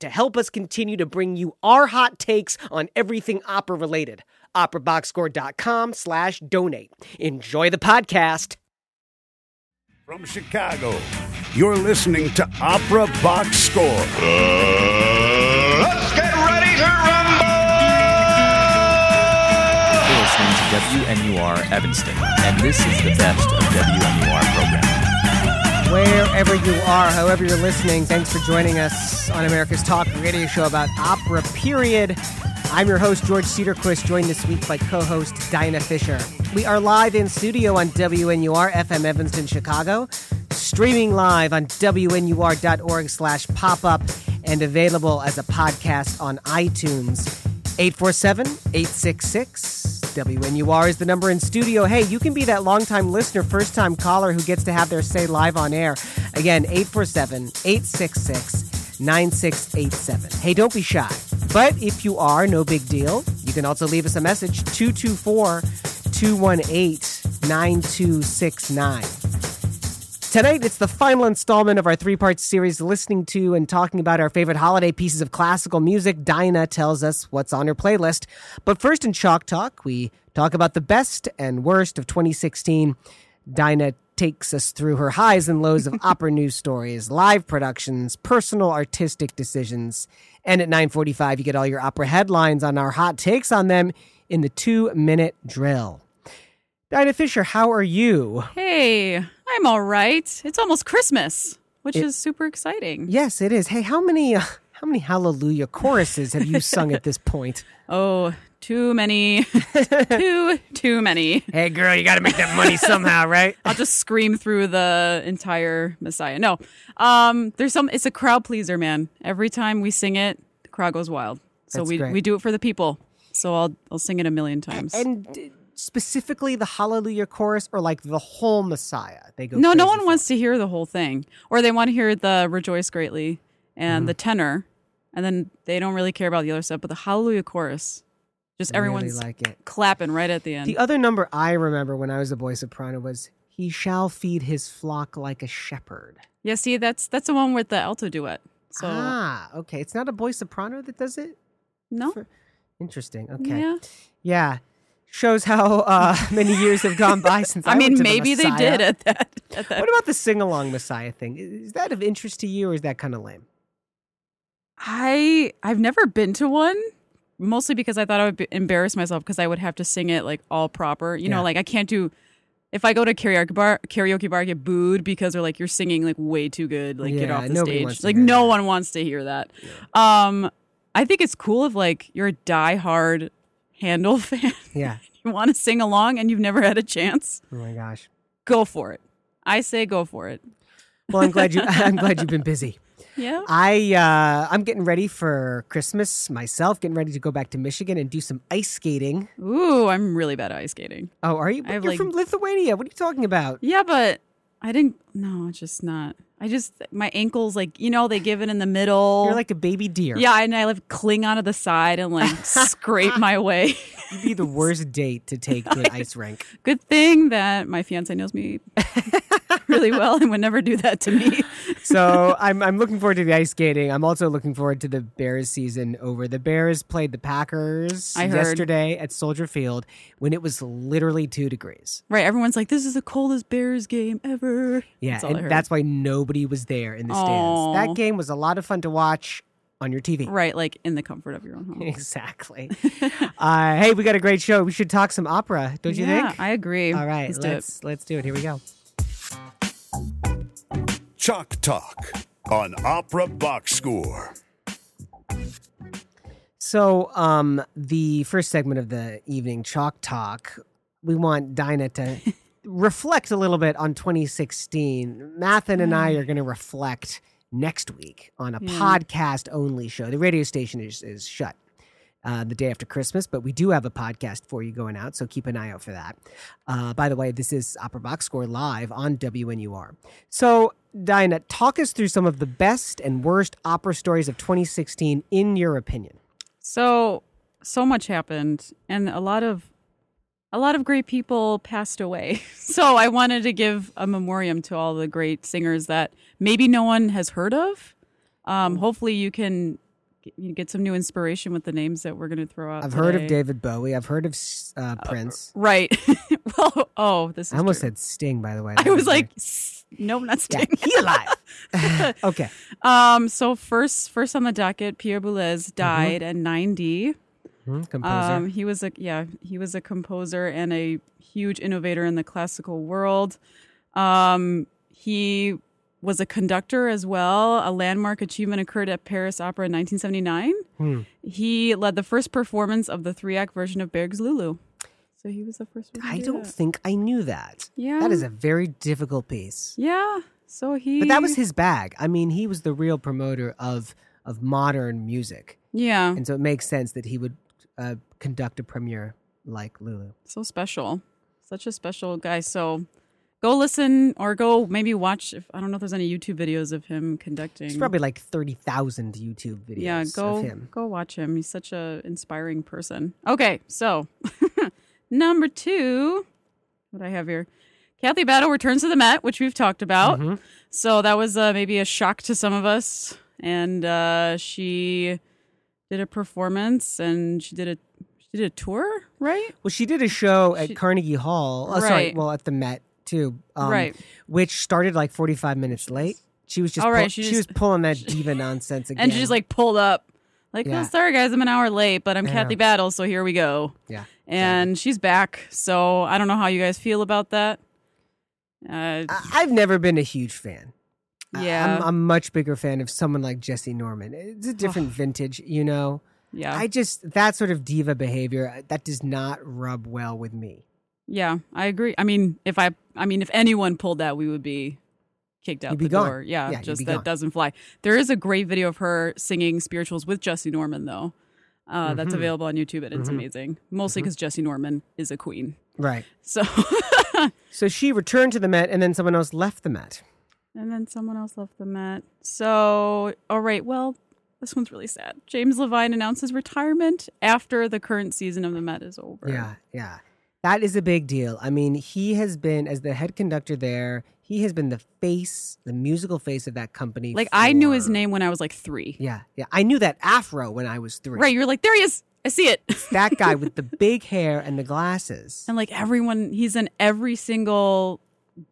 to help us continue to bring you our hot takes on everything opera related operaboxscore.com slash donate. Enjoy the podcast. From Chicago, you're listening to Opera Box Score. Uh, let's get ready to rumble! You're listening to WNUR Evanston, and this is the best of WNUR programming. Wherever you are, however you're listening, thanks for joining us on America's Talk radio show about opera, period. I'm your host, George Cedarquist, joined this week by co host Dinah Fisher. We are live in studio on WNUR FM Evanston, Chicago, streaming live on WNUR.org slash pop up, and available as a podcast on iTunes. 847 866 WNUR is the number in studio. Hey, you can be that longtime listener, first time caller who gets to have their say live on air. Again, 847 866 9687. Hey, don't be shy. But if you are, no big deal. You can also leave us a message 224 218 9269. Tonight, it's the final installment of our three part series, listening to and talking about our favorite holiday pieces of classical music. Dinah tells us what's on her playlist. But first, in Chalk Talk, we talk about the best and worst of 2016. Dinah takes us through her highs and lows of opera news stories, live productions, personal artistic decisions. And at 9:45 you get all your opera headlines on our hot takes on them in the 2-minute drill. Dinah Fisher, how are you? Hey, I'm all right. It's almost Christmas, which It- is super exciting. Yes, it is. Hey, how many uh, how many hallelujah choruses have you sung at this point? Oh, too many. too, too many. Hey girl, you got to make that money somehow, right? I'll just scream through the entire Messiah. No, um, there's some. It's a crowd pleaser, man. Every time we sing it, the crowd goes wild. So That's we great. we do it for the people. So I'll I'll sing it a million times. And specifically the hallelujah chorus or like the whole Messiah. They go no, no one for wants to hear the whole thing, or they want to hear the rejoice greatly and Mm-hmm. the tenor, and then they don't really care about the other stuff. But the Hallelujah chorus, just Really everyone's like it. clapping right at the end. The other number I remember when I was a boy soprano was "He shall feed his flock like a shepherd." yeah, see, that's that's the one with the alto duet. So ah, okay. It's not a boy soprano that does it. no, for- Interesting. Okay. yeah. Yeah. Shows how uh, many years have gone by since I, I mean, to the maybe they did at that. At that. What about the sing along Messiah thing? Is that of interest to you, or is that kind of lame? I I've never been to one. Mostly because I thought I would embarrass myself because I would have to sing it like all proper. You Yeah. know, like I can't do. If I go to karaoke bar, karaoke bar, I get booed because they're like you're singing like way too good. Like get off the stage. Like no that. one wants to hear that. Um, I think it's cool if like you're a diehard Handel fan. Yeah. you want to sing along and you've never had a chance. Oh my gosh. Go for it. I say go for it. Well, I'm glad you. I'm glad you've been busy. Yeah. I uh, I'm getting ready for Christmas myself. Getting ready to go back to Michigan and do some ice skating. Ooh, I'm really bad at ice skating. Oh, are you? You're like- from Lithuania. What are you talking about? Yeah, but I didn't. No, it's just not. I just my ankles like you know they give it in the middle. You're like a baby deer. yeah, and I like cling onto the side and like scrape my way. You'd be the worst date to take to an ice rink. Good thing that my fiance knows me really well and would never do that to me. So I'm I'm looking forward to the ice skating. I'm also looking forward to the Bears season over. The Bears played the Packers yesterday at Soldier Field when it was literally two degrees. Right? Everyone's like, "This is the coldest Bears game ever." Yeah, That's and that's why nobody was there in the stands. That game was a lot of fun to watch on your TV. right, like in the comfort of your own home. Exactly. uh, hey, we got a great show. We should talk some opera, don't you yeah, think? I agree. All right, Let's let's let's do it. Here we go. Chalk Talk on Opera Box Score. So, um, the first segment of the evening, Chalk Talk, we want Dinah to reflect a little bit on 2016. Mathen and I are going to reflect next week on a Yeah. podcast only show. The radio station is, is shut uh, the day after Christmas, but we do have a podcast for you going out, so keep an eye out for that. Uh, by the way, this is Opera Box Score live on WNUR. So, Diana, talk us through some of the best and worst opera stories of 2016 in your opinion. So so much happened, and a lot of a lot of great people passed away. So I wanted to give a memoriam to all the great singers that maybe no one has heard of. Um, hopefully, you can get, you get some new inspiration with the names that we're going to throw out. I've heard of. David Bowie. I've heard of uh, Prince. Right. well, oh, this is. I almost true. said Sting, by the way. I That was like, "S- nope, not yeah, Sting. he alive. okay. Um. So first, first on the docket, Pierre Boulez died at ninety. Hmm, composer. Um, he was a yeah, he was a composer and a huge innovator in the classical world. Um, he was a conductor as well. A landmark achievement occurred at Paris Opera in 1979. Hmm. He led the first performance of the three-act version of Berg's Lulu. So he was the first one. I do don't that. think I knew that. Yeah. That is a very difficult piece. Yeah. So he. But that was his bag. I mean, he was the real promoter of of modern music, Yeah. and so it makes sense that he would uh, conduct a premiere like Lulu. so special. Such a special guy. So go listen or go maybe watch if i don't know if there's any youtube videos of him conducting. There's probably like thirty thousand YouTube videos yeah go of him. go watch him. He's such a inspiring person. Okay so number two what i have here. Kathy battle returns to the met which we've talked about. Mm-hmm. so that was uh, maybe a shock to some of us. And uh, she did a performance and she did a she did a tour right Well, she did a show at She- Carnegie Hall. Oh, sorry, Right. well at the Met too. Um, Right. Which started like forty five minutes late. She was just All right, pull- she she, just- was pulling that diva nonsense again. and she just like pulled up like Yeah. oh sorry guys i'm an hour late but i'm Yeah. kathy battle so here we go yeah. and she's back so i don't know how you guys feel about that uh, I- I've never been a huge fan. Yeah. I'm a much bigger fan of someone like Jessye Norman. It's a different vintage, you know. yeah I just that sort of diva behavior uh, that does not rub well with me. yeah i agree i mean if i i mean if anyone pulled that we would be kicked out the gone. door yeah, Yeah, just that gone. doesn't fly there is a great video of her singing spirituals with jessye norman though uh, that's Mhm. available on youtube and it's Mhm. amazing mostly because jessye norman is a queen Right. so So she returned to the Met, and then someone else left the Met. And then someone else left the Met. So, all right, well, this one's really sad. James Levine announces retirement after the current season of the Met is over. Yeah, yeah. That is a big deal. I mean, he has been as the head conductor there. He has been the face, the musical face of that company. Like, I knew his name when I was like three. Yeah, yeah. I knew that afro when I was three. Right. You're like, there he is. I see it. That guy with the big hair and the glasses. and like everyone, he's in every single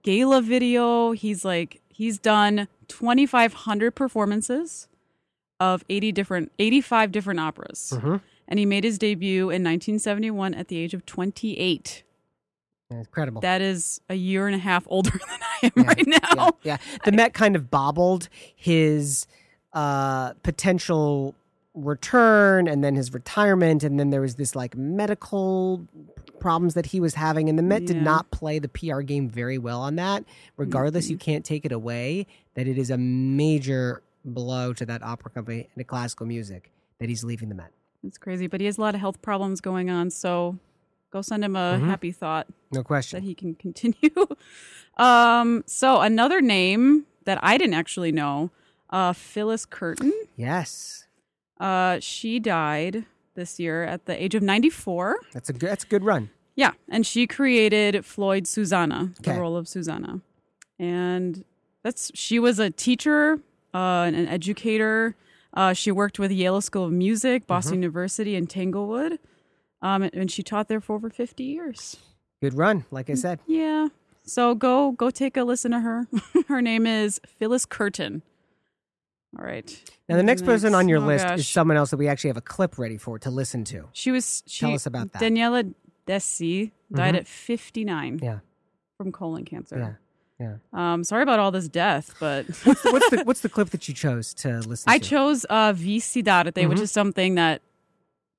gala video. He's like, he's done 2,500 performances of 80 different, 85 different operas. Mhm. And he made his debut in 1971 at the age of 28. Incredible. That is a year and a half older than I am Yeah, right now. Yeah, yeah. The Met kind of bobbled his uh, potential return and then his retirement, and then there was this like medical problems that he was having, and the Met did not play the PR game very well on that. Regardless, you Mm-hmm. can't take it away that it is a major blow to that opera company and to classical music that he's leaving the Met. It's crazy, but he has a lot of health problems going on. So go send him a Mhm. happy thought No question. that he can continue. um, so another name that I didn't actually know, uh, Phyllis Curtin. Yes, Uh, she died this year at the age of 94. that's a good. That's a good run. Yeah, and she created Floyd Susannah, Okay. the role of Susannah, and that's she was a teacher, uh, and an educator. Uh, she worked with Yale School of Music, Boston Mm-hmm. University, and Tanglewood, um, and, she taught there for over fifty years. Good run. Like Mm. I said. Yeah, so go go take a listen to her. her name is Phyllis Curtin. All right. Now, the next person on your Oh, list gosh. is someone else that we actually have a clip ready for to listen to. She was. She, Tell us about that. Daniela Dessì died Mhm. at fifty nine Yeah, from colon cancer. yeah, yeah. Um, sorry about all this death, but what's the what's the clip that you chose to listen to? I to? chose uh, Vissi d'arte, which is something that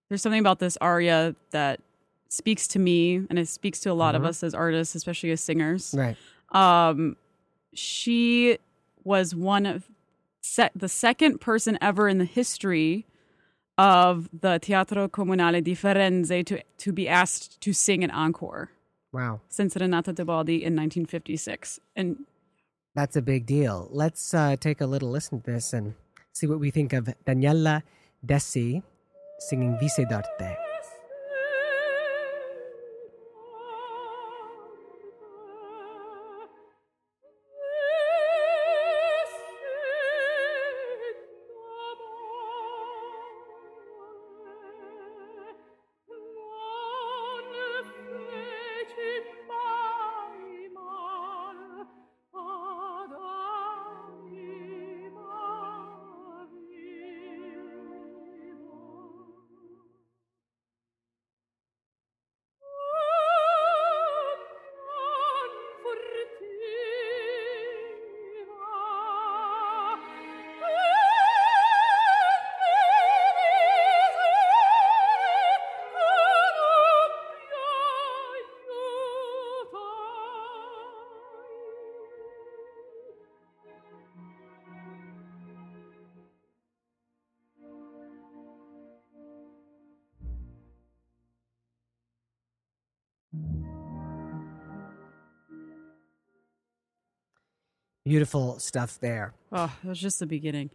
there's something about this aria that speaks to me, and it speaks to a lot of Mhm. us as artists, especially as singers. Right. Um, she was one of se- the second person ever in the history of the Teatro Comunale di Firenze to, to be asked to sing an encore Wow. since Renata Tebaldi in 1956. And That's a big deal. Let's uh, take a little listen to this and see what we think of Daniela Dessi singing Vissi d'arte. Beautiful stuff there. Oh, it was just the beginning.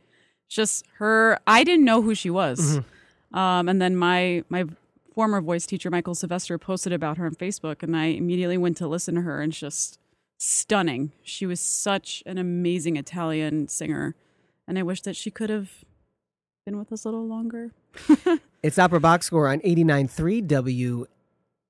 Just her. I didn't know who she was, um, and then my my former voice teacher Michael Sylvester posted about her on Facebook, and I immediately went to listen to her, and it's just stunning. She was such an amazing Italian singer, and I wish that she could have been with us a little longer. It's Opera Box Score on 89.3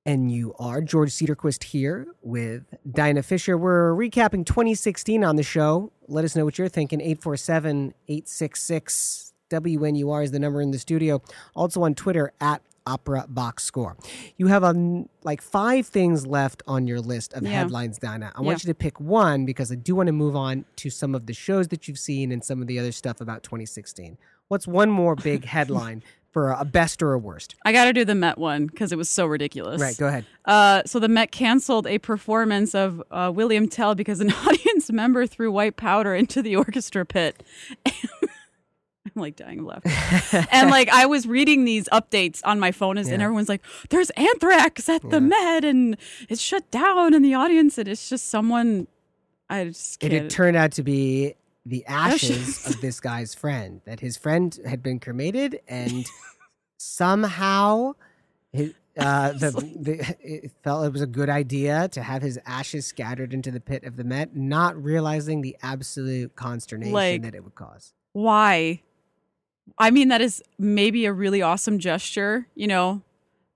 WNUR. George Cedarquist here with Dinah Fisher. We're recapping 2016 on the show. Let us know what you're thinking. 847 866 WNUR is the number in the studio. Also on Twitter at Opera Box Score. You have um, like five things left on your list of Yeah. headlines, Dinah. I want Yeah. you to pick one because I do want to move on to some of the shows that you've seen and some of the other stuff about 2016. What's one more big headline for a best or a worst? I got to do the Met one because it was so ridiculous. Right, go ahead. Uh, so the Met canceled a performance of uh, William Tell because an audience member threw white powder into the orchestra pit. I'm like dying of laughter. and like I was reading these updates on my phone, and Yeah. everyone's like, "There's anthrax at the Met, and it's shut down in the audience." And it's just someone. I just It can't. had turned out to be the ashes of this guy's friend. That his friend had been cremated, and somehow, his, uh, the, the it felt it was a good idea to have his ashes scattered into the pit of the Met, not realizing the absolute consternation Like, that it would cause. Why? I mean, that is maybe a really awesome gesture, you know,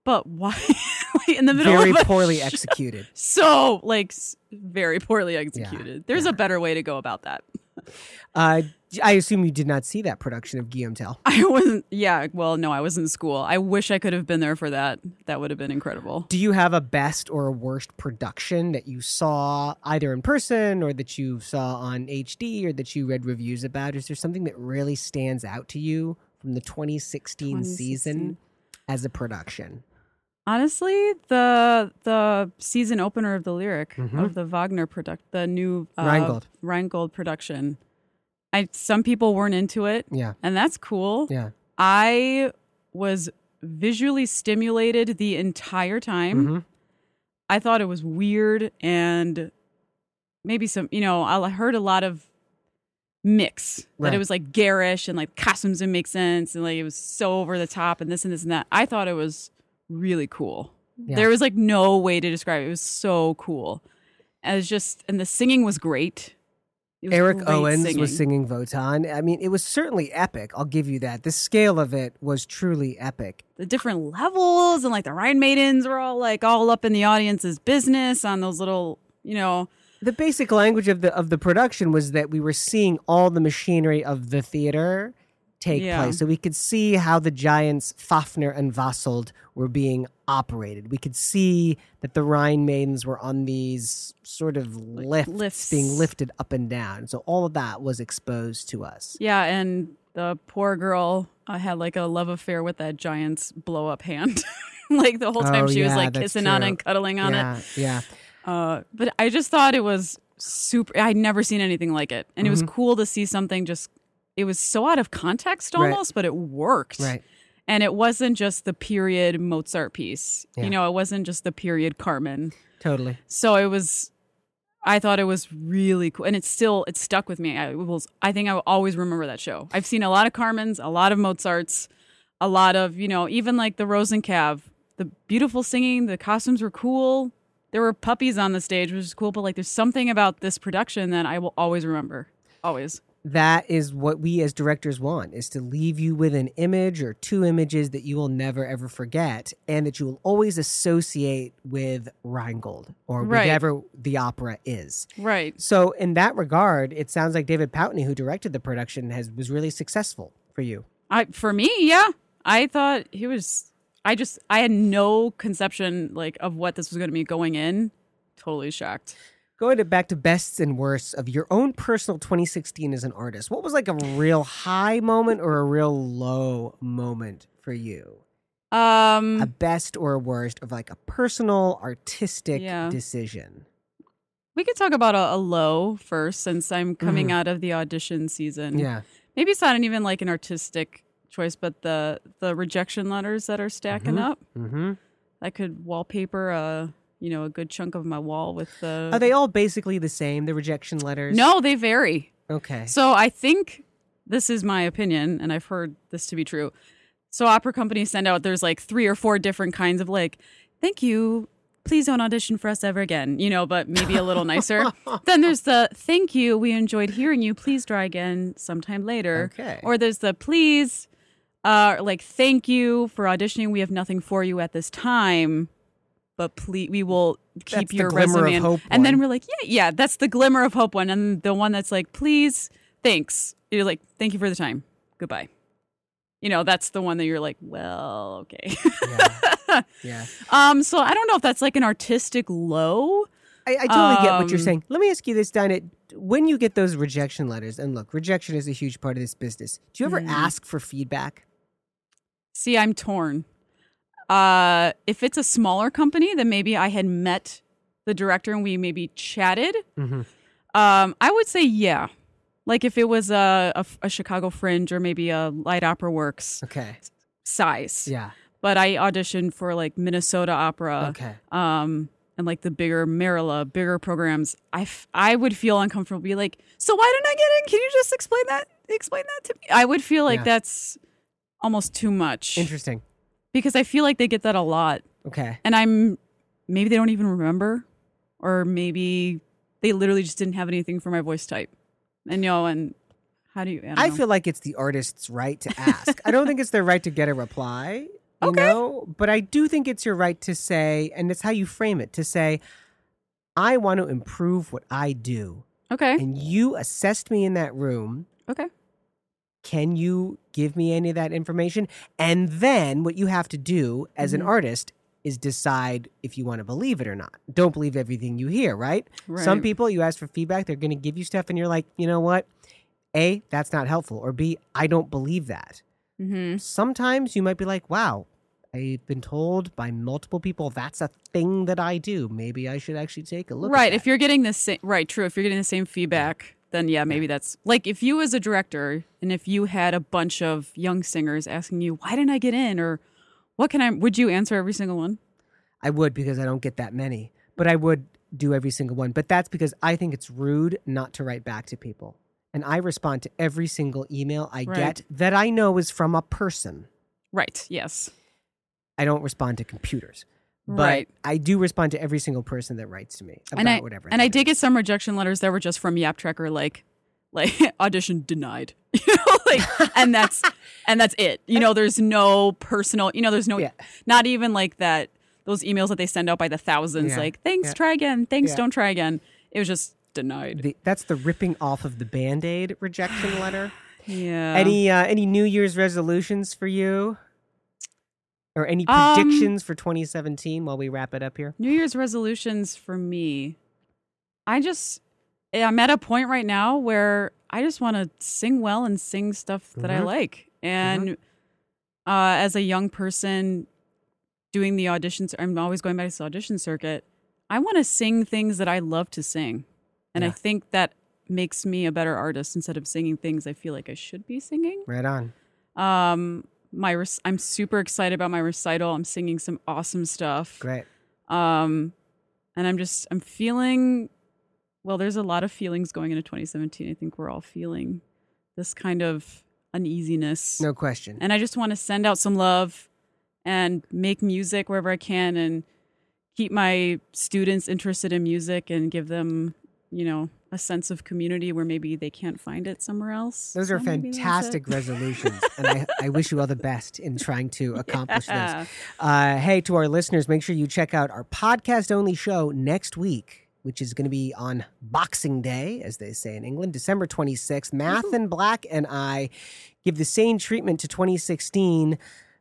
but why? in the middle Very poorly show- executed. so like very poorly executed. There's yeah. a better way to go about that. Uh, I assume you did not see that production of Guillaume Tell. I wasn't. Yeah, well, no, I was in school. I wish I could have been there for that. That would have been incredible. Do you have a best or a worst production that you saw either in person or that you saw on HD or that you read reviews about? Is there something that really stands out to you from the 2016, season as a production? Honestly, the the season opener of the lyric Mhm. of the Wagner product, the new uh, Rheingold. Rheingold production. I some people weren't into it, Yeah. and that's cool. Yeah. I was visually stimulated the entire time. Mhm. I thought it was weird and maybe some, you know, I heard a lot of mix that it was like garish and like costumes didn't make sense and like it was so over the top and this and this and that. I thought it was really cool. Yeah. There was like no way to describe it. It was so cool. And it was just, and the singing was great. Was Eric great Owens was singing Wotan. I mean, it was certainly epic. I'll give you that. The scale of it was truly epic. the different levels and like the Rhine Maidens were all like all up in the audience's business on those little, you know, The basic language of the of the production was that we were seeing all the machinery of the theater take Yeah. place. So we could see how the giants Fafner and Fasolt were being operated. We could see that the Rhine maidens were on these sort of lifts, lifts. being lifted up and down. So all of that was exposed to us. yeah, and the poor girl uh, had like a love affair with that giant's blow up hand. like the whole time Oh, she was like kissing on it and cuddling on it. yeah, yeah. Uh, but I just thought it was super. I'd never seen anything like it, and it was Mm-hmm. cool to see something just it was so out of context Right. almost, but it worked. Right. And it wasn't just the period Mozart piece. Yeah. You know, it wasn't just the period Carmen. Totally. So it was I thought it was really cool and it's still it stuck with me. I will I think I will always remember that show. I've seen a lot of Carmen's, a lot of Mozart's, a lot of, you know, even like the Rosencav, the beautiful singing, the costumes were cool. There were puppies on the stage, which is cool, but like there's something about this production that I will always remember. Always. That is what we as directors want is to leave you with an image or two images that you will never ever forget and that you will always associate with Rheingold or Right. whatever the opera is. Right. So in that regard, it sounds like David Pountney, who directed the production, has was really successful for you. I for me, yeah. I thought he was I just I had no conception like of what this was going to be going in. Totally shocked. Going to back to bests and worsts of your own personal 2016 as an artist, what was like a real high moment or a real low moment for you? Um A best or a worst of like a personal artistic Yeah. decision. we could talk about a, a low first since I'm coming out of the audition season. Mm-hmm. Yeah. Maybe it's not even like an artistic choice, but the the rejection letters that are stacking up. Mm-hmm. I could wallpaper a you know a good chunk of my wall with the. Are they all basically the same? The rejection letters? No, they vary. Okay. So I think this is my opinion, and I've heard this to be true. So opera companies send out there's like three or four different kinds of like, thank you, please don't audition for us ever again, you know, but maybe a little nicer. then there's the thank you, we enjoyed hearing you, please try again sometime later. Okay. Or there's the please, uh, like thank you for auditioning, we have nothing for you at this time. But please, we will keep That's your glimmer of resume. in." hope and then we're like, yeah, yeah, that's the glimmer of hope one. And the one that's like, please, thanks. You're like, thank you for the time. Goodbye. You know, that's the one that you're like, well, okay. Yeah. yeah. um, so I don't know if that's like an artistic low. I, I totally get what you're Um, saying. Let me ask you this, Dinah. When you get those rejection letters, and look, rejection is a huge part of this business. Do you ever Mm-hmm. ask for feedback? See, I'm torn. Uh, if it's a smaller company, then maybe I had met the director and we maybe chatted. Mm-hmm. Um, I would say yeah. Like if it was a, a, a Chicago Fringe or maybe a Light Opera Works Okay. size. Yeah. But I auditioned for like Minnesota Opera. Okay. um, and like the bigger Merola, bigger programs, I, f- I would feel uncomfortable. Be like, so why didn't I get in? Can you just explain that? Explain that to me. I would feel like Yeah. that's almost too much Interesting. Because I feel like they get that a lot, Okay. and I'm maybe they don't even remember, or maybe they literally just didn't have anything for my voice type, and you know, and how do you? I, I feel like it's the artist's right to ask. I don't think it's their right to get a reply. You Okay. know, but I do think it's your right to say, and it's how you frame it to say, I want to improve what I do. okay, And you assessed me in that room. okay, Can you give me any of that information? And then what you have to do as Mm-hmm. an artist is decide if you want to believe it or not. Don't believe everything you hear, right? Some people, you ask for feedback, they're going to give you stuff, and you're like, you know what? A, that's not helpful. Or B, I don't believe that. hmm Sometimes you might be like, wow, I've been told by multiple people that's a thing that I do. Maybe I should actually take a look. right. If you're getting the same, right, true. If you're getting the same feedback, then yeah, maybe that's like if you as a director and if you had a bunch of young singers asking you, why didn't I get in, or what can I? Would you answer every single one? I would because I don't get that many, but I would do every single one. But that's because I think it's rude not to write back to people. And I respond to every single email I Right. get that I know is from a person. Right. Yes. I don't respond to computers. But Right. I do respond to every single person that writes to me about and I whatever. and I did get some rejection letters that were just from Yap Tracker, like like audition denied, you know, like and that's and that's it. You know, there's no personal, you know, there's no Yeah. not even like that those emails that they send out by the thousands, Yeah. like thanks, Yeah. try again, thanks, don't try again. It was just denied. The, that's the ripping off of the band aid rejection letter. yeah. any uh, any New Year's resolutions for you, or any Um, predictions for 2017? While we wrap it up here. New Year's resolutions for me, I just I'm at a point right now where I just want to sing well and sing stuff that I Mhm. like. And uh, as a young person doing the auditions, I'm always going back to the audition circuit. I want to sing things that I love to sing, and I think that makes me a better artist instead of singing things I feel like I should be singing. Right on. Um, my rec- I'm super excited about my recital. I'm singing some awesome stuff. Great. Um, and I'm just I'm feeling well. There's a lot of feelings going into 2017. I think we're all feeling this kind of uneasiness. No question. And I just want to send out some love and make music wherever I can and keep my students interested in music and give them, you know, a sense of community where maybe they can't find it somewhere else. Those are So fantastic resolutions, and I, I wish you all the best in trying to accomplish those. Uh, hey, to our listeners, make sure you check out our podcast only show next week, which is going to be on Boxing Day, as they say in England, December 26th. Math and Black and I give the same treatment to 2016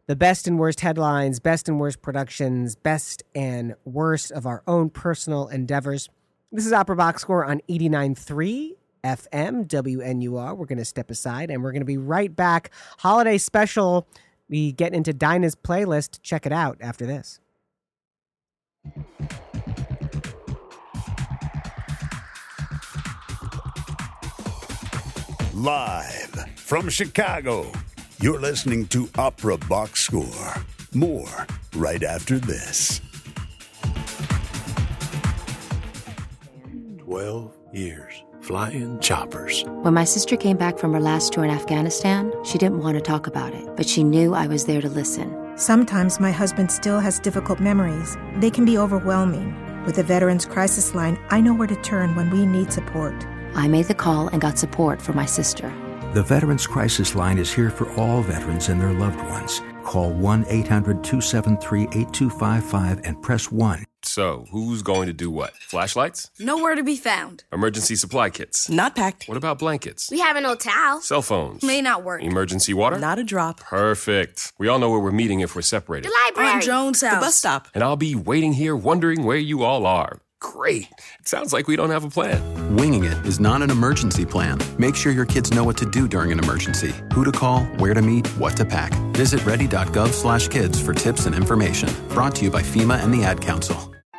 the best and worst headlines, best and worst productions, best and worst of our own personal endeavors. This is Opera Box Score on 89.3 FM WNUR. We're going to step aside and we're going to be right back. Holiday special. We get into Dinah's playlist. Check it out after this. Live from Chicago, you're listening to Opera Box Score. More right after this. 12 years flying choppers. When my sister came back from her last tour in Afghanistan, she didn't want to talk about it, but she knew I was there to listen. Sometimes my husband still has difficult memories. They can be overwhelming. With the Veterans Crisis Line, I know where to turn when we need support. I made the call and got support for my sister. The Veterans Crisis Line is here for all veterans and their loved ones. Call 1 800 273 8255 and press 1. So, who's going to do what? Flashlights? Nowhere to be found. Emergency supply kits? Not packed. What about blankets? We have an old towel. Cell phones? May not work. Emergency water? Not a drop. Perfect. We all know where we're meeting if we're separated. The library. On Jones House. The bus stop. And I'll be waiting here wondering where you all are. Great. It sounds like we don't have a plan. Winging it is not an emergency plan. Make sure your kids know what to do during an emergency, who to call, where to meet, what to pack. Visit ready.gov/kids for tips and information. Brought to you by FEMA and the Ad Council.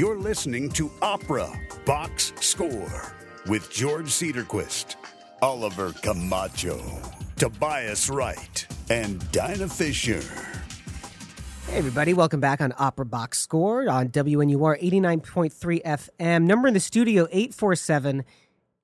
You're listening to Opera Box Score with George Cedarquist, Oliver Camacho, Tobias Wright, and Dinah Fisher. Hey, everybody, welcome back on Opera Box Score on WNUR 89.3 FM. Number in the studio 847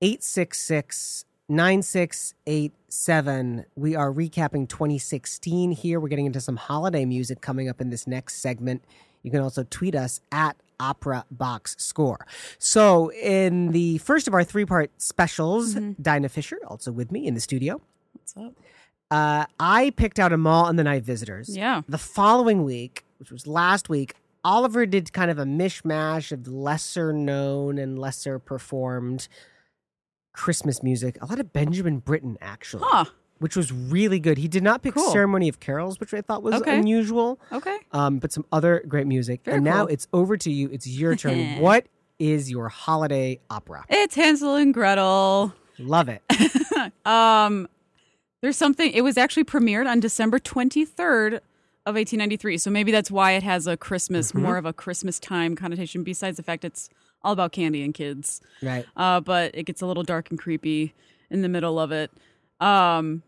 866 9687. We are recapping 2016 here. We're getting into some holiday music coming up in this next segment. You can also tweet us at Opera Box Score. So, in the first of our three part specials, mm-hmm. Dinah Fisher, also with me in the studio. What's up? Uh, I picked out Amahl and the night visitors. Yeah. The following week, which was last week, Oliver did kind of a mishmash of lesser known and lesser performed Christmas music. A lot of Benjamin Britten, actually. Huh. Which was really good. He did not pick cool. Ceremony of Carols, which I thought was okay. unusual. Okay. Um, but some other great music. Very and now it's over to you. It's your turn. what is your holiday opera? It's Hansel and Gretel. Love it. um, there's something. It was actually premiered on December 23rd of 1893. So maybe that's why it has a Christmas, Mm-hmm. more of a Christmas time connotation. Besides the fact it's all about candy and kids, right? Uh, but it gets a little dark and creepy in the middle of it. Um,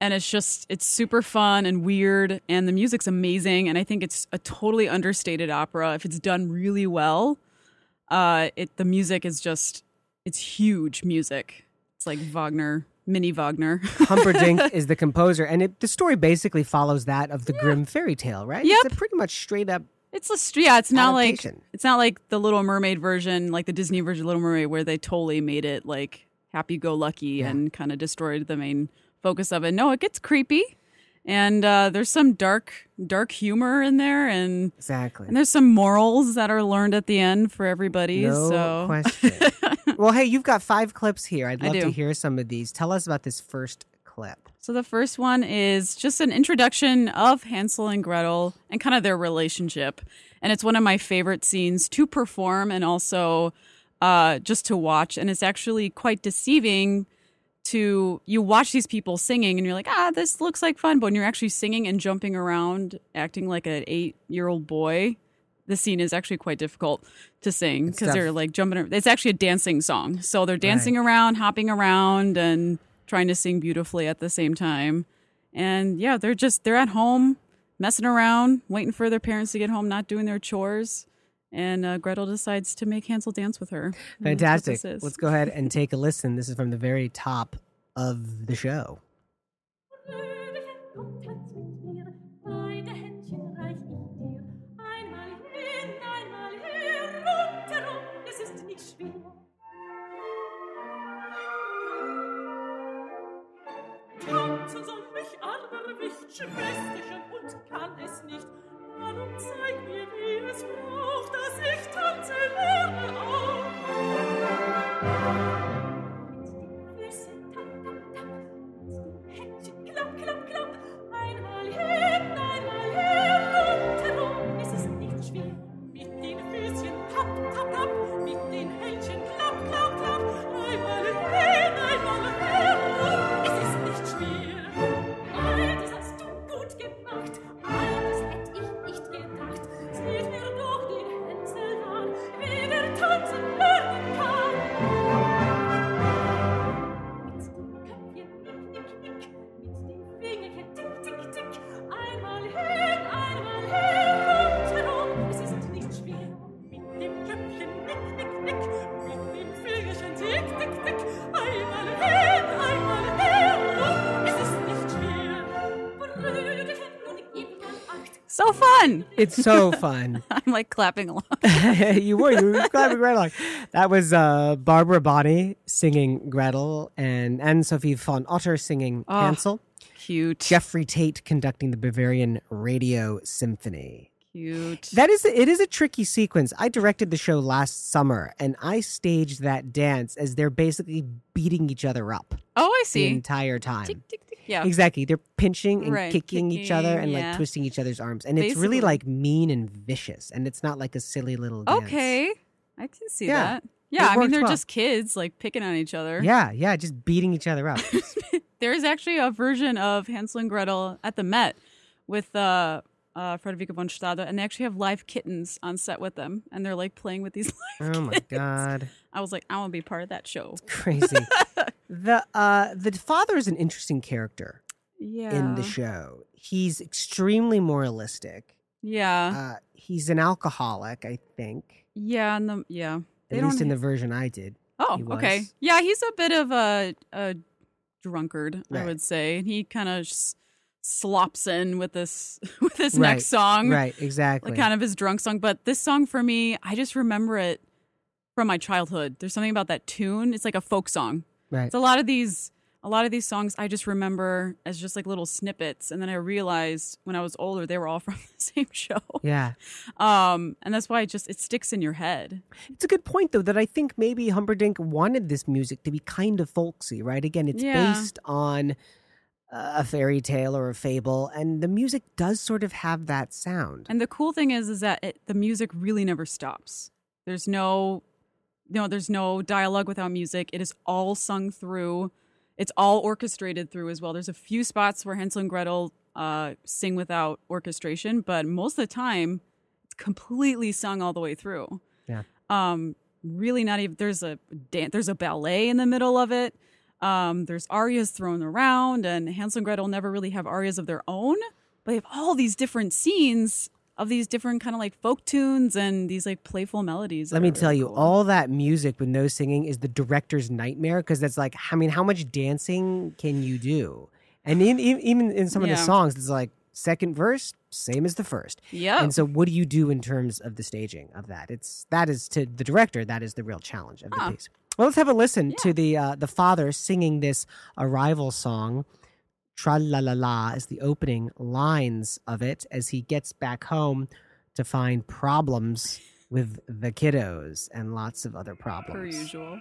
and it's just it's super fun and weird, and the music's amazing. And I think it's a totally understated opera if it's done really well. Uh, it the music is just it's huge music. It's like Wagner mini Wagner. Humperdinck is the composer, and it, the story basically follows that of the yeah. Grimm fairy tale, right? Yep. It's a pretty much straight up. It's a yeah. It's not adaptation. like it's not like the Little Mermaid version, like the Disney version of Little Mermaid, where they totally made it like happy go lucky Yeah. and kind of destroyed the main focus of it. No, it gets creepy, and uh, there's some dark dark humor in there, and exactly, and there's some morals that are learned at the end for everybody. No so question. well, hey, you've got five clips here. I'd love to hear some of these. Tell us about this first clip. So the first one is just an introduction of Hansel and Gretel and kind of their relationship. And it's one of my favorite scenes to perform and also uh, just to watch. And it's actually quite deceiving to you watch these people singing and you're like, ah, this looks like fun. But when you're actually singing and jumping around, acting like an eight year old boy, the scene is actually quite difficult to sing because they're like jumping. It's actually a dancing song. So they're dancing around, hopping around, and trying to sing beautifully at the same time. And yeah, they're just they're at home messing around, waiting for their parents to get home, not doing their chores. And uh, Gretel decides to make Hansel dance with her. And that's what Fantastic. Let's go ahead and take a listen. This is from the very top of the show. Beide Händchen reich ich dir. Einmal hin, einmal her, rundherum, es ist nicht schwer. Tanzen soll mich armer Wicht, Schwesterchen, und kann es nicht. Braucht, dass ich tanze lerne. It's so fun. I'm like clapping along. you were. You were clapping right along. That was uh, Barbara Bonney singing Gretel and Anne Sophie von Otter singing Oh, Hansel. Cute. Jeffrey Tate conducting the Bavarian Radio Symphony. Cute. That is, it is a tricky sequence. I directed the show last summer, and I staged that dance as they're basically beating each other up Oh, I the see. entire time. Yeah. Exactly. They're pinching and Right, kicking, each other kicking, and like twisting each other's arms. And it's really like mean and vicious. And it's not like a silly little dance. Okay. I can see Yeah. that. It Yeah, I mean they're well. just kids like picking on each other. Yeah, yeah, just beating each other up. There is actually a version of Hansel and Gretel at the Met with uh uh Frederica von Stade and they actually have live kittens on set with them and they're like playing with these live oh my kittens. god. I was like, I want to be part of that show. Crazy. the uh the father is an interesting character Yeah. in the show. He's extremely moralistic. Yeah. Uh he's an alcoholic, I think. yeah, and the yeah. They At least in the version I did. Oh, okay. Yeah, he's a bit of a a drunkard, I would say. He kind of slops in with this with this Right, next song. right, exactly. Like kind of his drunk song, but this song for me, I just remember it from my childhood. There's something about that tune. It's like a folk song. Right. It's a lot of these a lot of these songs I just remember as just like little snippets and then I realized when I was older they were all from the same show. Yeah. Um and that's why it just it sticks in your head. It's a good point, though, that I think maybe Humperdinck wanted this music to be kind of folksy, right? Again, it's Yeah. based on a fairy tale or a fable, and the music does sort of have that sound. And the cool thing is, is that it, the music really never stops. There's no, no, there's no dialogue without music. It is all sung through. It's all orchestrated through as well. There's a few spots where Hansel and Gretel uh, sing without orchestration, but most of the time, it's completely sung all the way through. Yeah. Um, really not even. There's a dan- There's a ballet in the middle of it. Um, there's arias thrown around, and Hansel and Gretel never really have arias of their own, but they have all these different scenes of these different kind of like folk tunes and these like playful melodies. Let me are tell really you, cool. all that music with no singing is the director's nightmare because that's like, I mean, how much dancing can you do? And in, in, even in some of the songs, it's like second verse, same as the first. Yeah. And so, what do you do in terms of the staging of that? It's that is to the director. That is the real challenge of the piece. Well, let's have a listen to the uh, the father singing this arrival song. Tra la la la is the opening lines of it as he gets back home to find problems with the kiddos and lots of other problems. Per usual.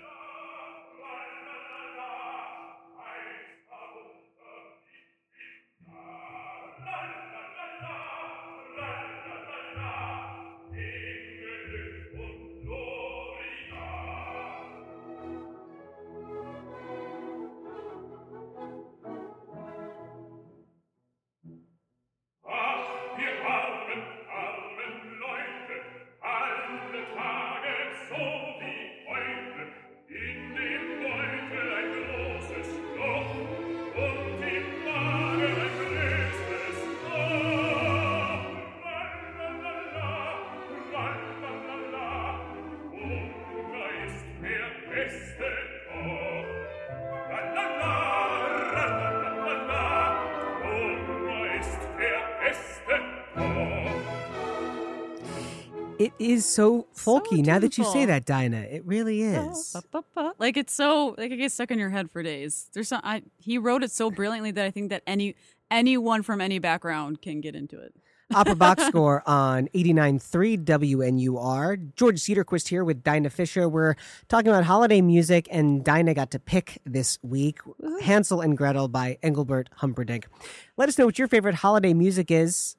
Is so folky. now that you say that, Dinah, it really oh, is. Ba, ba. Like it's so like it gets stuck in your head for days. There's some I, he wrote it so brilliantly that I think that any anyone from any background can get into it. Opera Box Score on 89.3 WNUR. George Cedarquist here with Dinah Fisher. We're talking about holiday music, and Dinah got to pick this week Hansel and Gretel by Engelbert Humperdinck. Let us know what your favorite holiday music is.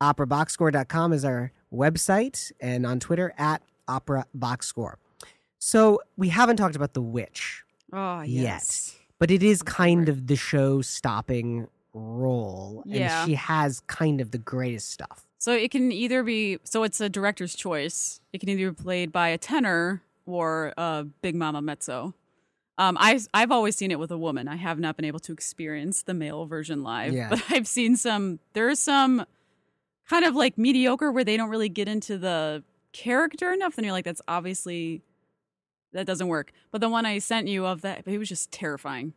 OperaBoxScore.com is our website, and on Twitter at Opera Box Score. So we haven't talked about The Witch Oh yes. yet, but it is kind of the show stopping role, Yeah. and she has kind of the greatest stuff. So it can either be so it's a director's choice. It can either be played by a tenor or a big mama mezzo. Um, I I've always seen it with a woman. I have not been able to experience the male version live, Yeah. but I've seen some. There's some kind of like mediocre where they don't really get into the character enough. Then you're like, that's obviously that doesn't work. But the one I sent you of that, he was just terrifying.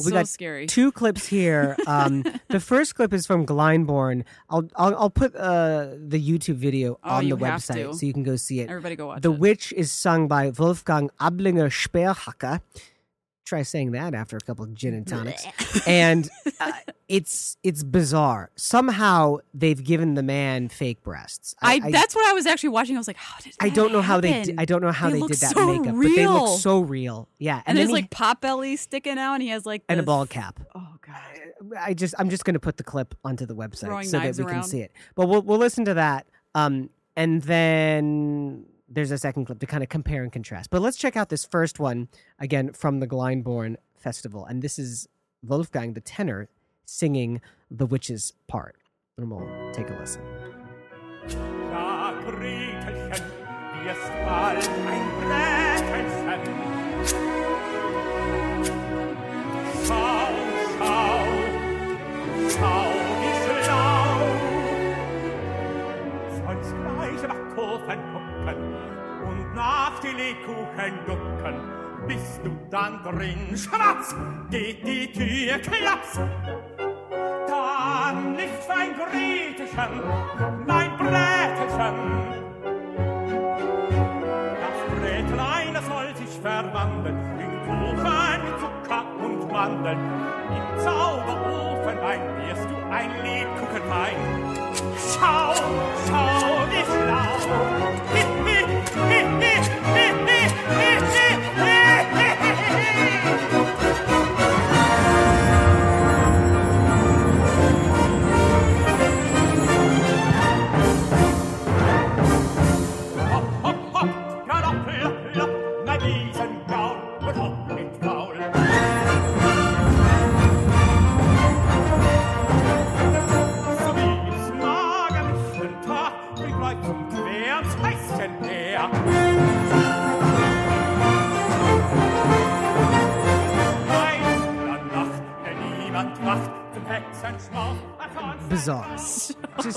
Well, we so got scary. Two clips here. Um, the first clip is from Glyndebourne. I'll I'll, I'll put uh, the YouTube video Oh, on you the website so you can go see it. Everybody go watch the it. Witch is sung by Wolfgang Ablinger Sperrhacker. Try saying that after a couple of gin and tonics, and uh, it's it's bizarre. Somehow they've given the man fake breasts. I, that's what I was actually watching. I was like, how did I don't know how they. happen? Did, I don't know how They they, did that so makeup, but they look so real. Yeah, and, then there's he- like pot belly sticking out, and he has like and a ball cap. Oh god! I just I'm just going to put the clip onto the website so that we can see it. But we'll we'll listen to that. Um, and then there's a second clip to kind of compare and contrast. But let's check out this first one again from the Glyndebourne Festival, and this is Wolfgang the tenor singing the witch's part. And we'll take a listen. Kuchen und die Lebkuchen ducken. Bist du dann drin, schmatz, geht die Tür klaps. Dann nicht fein Gretchen, nein Brätchen. Das Brätlein, soll sich verwandeln in Kuchen Zucker und Mandeln. Im Zauberofen ein wirst du ein Lebkuchen rein. Schau, schau, wie schlau, wie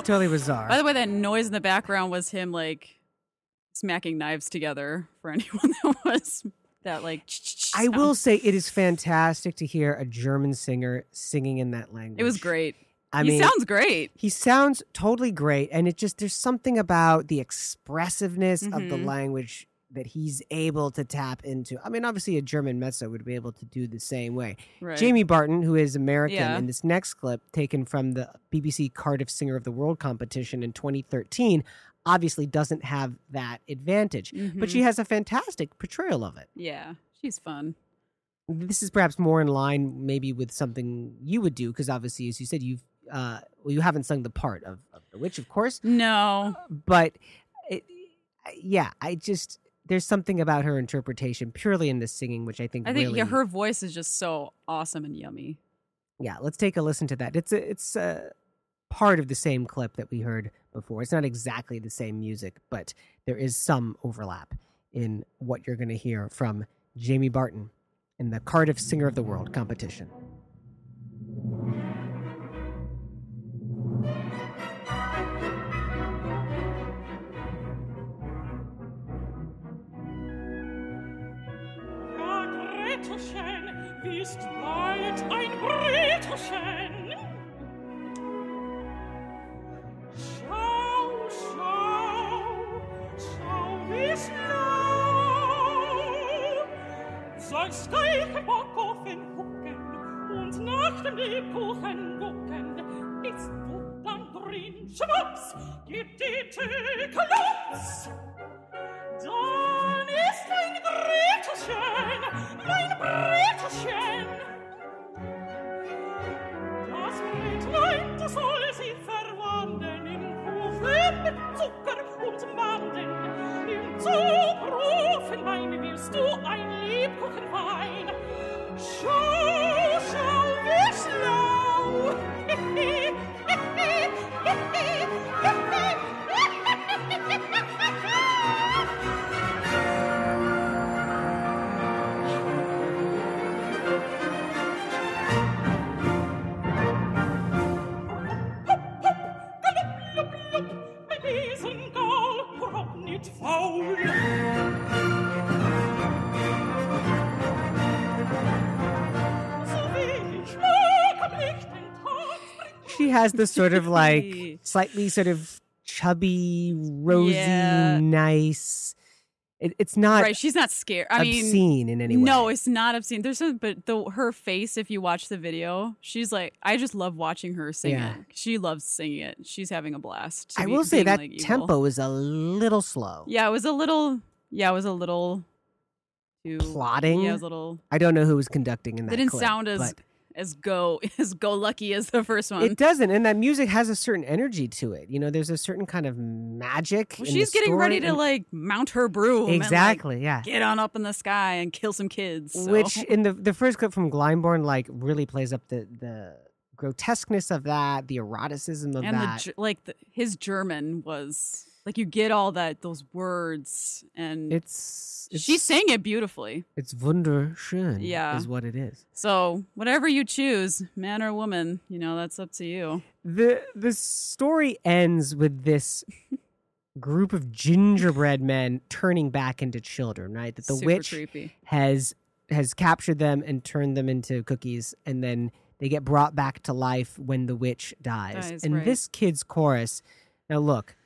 totally bizarre. By the way, that noise in the background was him like smacking knives together. For anyone that was that like, I will say it is fantastic to hear a German singer singing in that language. it was great. I he mean, sounds great. He sounds totally great, and it just there's something about the expressiveness of the Mhm. language that he's able to tap into. I mean, obviously, a German mezzo would be able to do the same way. Right. Jamie Barton, who is American, Yeah. in this next clip taken from the BBC Cardiff Singer of the World competition in 2013, obviously doesn't have that advantage, but she Mhm. has a fantastic portrayal of it. Yeah, she's fun. This is perhaps more in line, maybe, with something you would do, because obviously, as you said, you've uh, well, you haven't sung the part of, of the witch, of course. No, but it, yeah, I just there's something about her interpretation purely in the singing, which I think I think really, yeah, her voice is just so awesome and yummy. yeah. Let's take a listen to that. It's a, it's a part of the same clip that we heard before. It's not exactly the same music, but there is some overlap in what you're going to hear from Jamie Barton in the Cardiff Singer of the World competition. Bretterchen, wie ist weit ein Bretterchen? Has this sort of like slightly sort of chubby, rosy, Yeah. nice. It, it's not right, she's not scared. I mean, obscene in any way. No, it's not obscene. There's some, but the her face. If you watch the video, she's like, I just love watching her sing Yeah. it. She loves singing it. She's having a blast. I be- will say that like, tempo is a little slow. Yeah, it was a little. Yeah, it was a little. Too Plotting. Yeah, it was a little. I don't know who was conducting in that. They didn't clip, sound as as go as go lucky as the first one. It doesn't, and that music has a certain energy to it. You know, there's a certain kind of magic. Well, she's getting ready to and- like mount her broom. and, like, Exactly, yeah. Get on up in the sky and kill some kids. so- which in the the first clip from Glyndebourne like really plays up the the grotesqueness of that, the eroticism of and that. the like the, his German was like you get all that those words and it's, she sang it beautifully. it's wunderschön. Yeah. is what it is. So whatever you choose, man or woman, you know that's up to you. the The story ends with this group of gingerbread men turning back into children. Right, that the Super witch creepy. has has captured them and turned them into cookies, and then they get brought back to life when the witch dies. Dies, and right. this kid's chorus. Now look,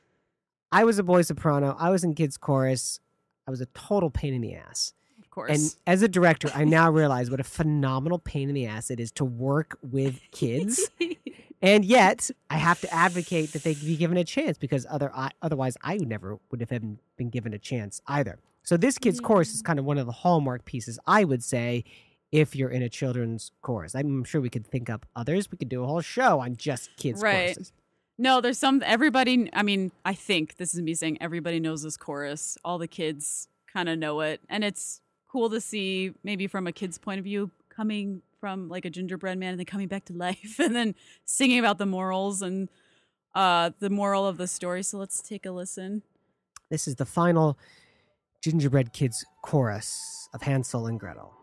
I was a boy soprano. I was in kids chorus. I was a total pain in the ass. Of course. And as a director, I now realize what a phenomenal pain in the ass it is to work with kids. and yet, I have to advocate that they be given a chance because other I, otherwise, I would never would have been, given a chance either. So this kid's chorus is kind of one of the hallmark pieces, I would say, if you're in a children's chorus. I'm sure we could think up others. We could do a whole show on just kids right. choruses. No, there's some everybody I mean, I think this is me saying everybody knows this chorus. All the kids kind of know it. And it's cool to see maybe from a kid's point of view coming from like a gingerbread man and then coming back to life and then singing about the morals and uh the moral of the story. So let's take a listen. This is the final gingerbread kids chorus of Hansel and Gretel.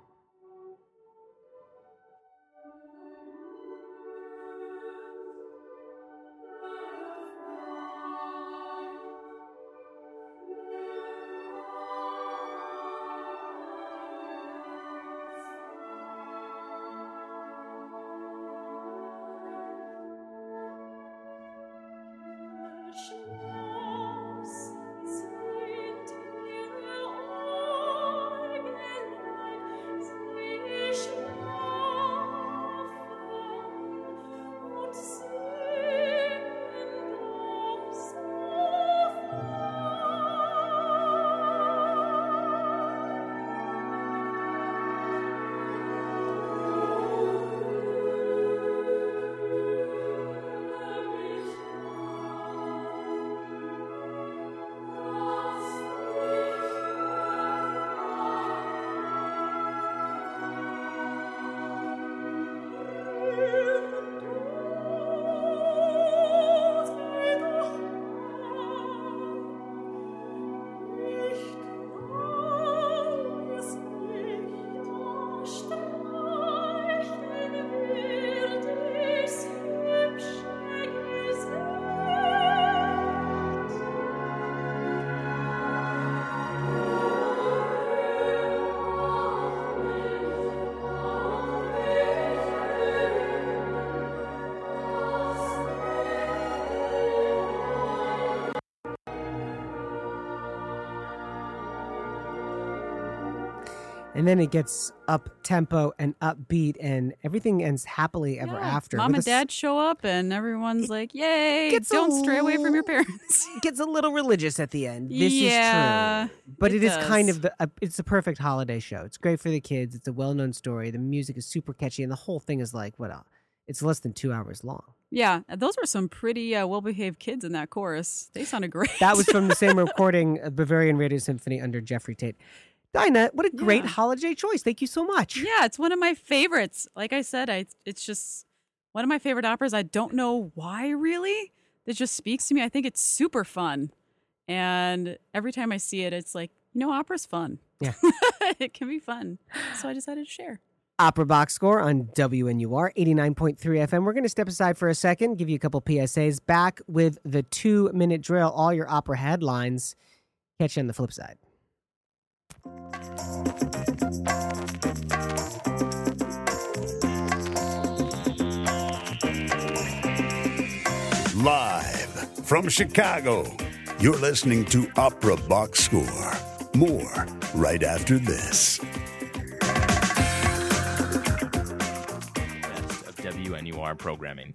And then it gets up tempo and upbeat, and everything ends happily ever after. Mom and a s- dad show up, and everyone's like, "Yay! Don't stray away from your parents." It gets a little religious at the end. This Yeah, is true, but it it is kind of the. Uh, it's a perfect holiday show. It's great for the kids. It's a well-known story. The music is super catchy, and the whole thing is like what? Uh, it's less than two hours long. Yeah, those were some pretty uh, well-behaved kids in that chorus. They sounded great. That was from the same recording, uh, Bavarian Radio Symphony under Jeffrey Tate. Dinah, what a great Yeah. holiday choice. Thank you so much. Yeah, it's one of my favorites. Like I said, I it's just one of my favorite operas. I don't know why really. It just speaks to me. I think it's super fun. And every time I see it, it's like, you know, opera's fun. Yeah. it can be fun. So I decided to share. Opera Box Score on WNUR 89.3 FM. We're going to step aside for a second, give you a couple PSAs. Back with the two minute drill, all your opera headlines. Catch you on the flip side. Live from Chicago, you're listening to Opera Box Score. More right after this. Of WNUR programming.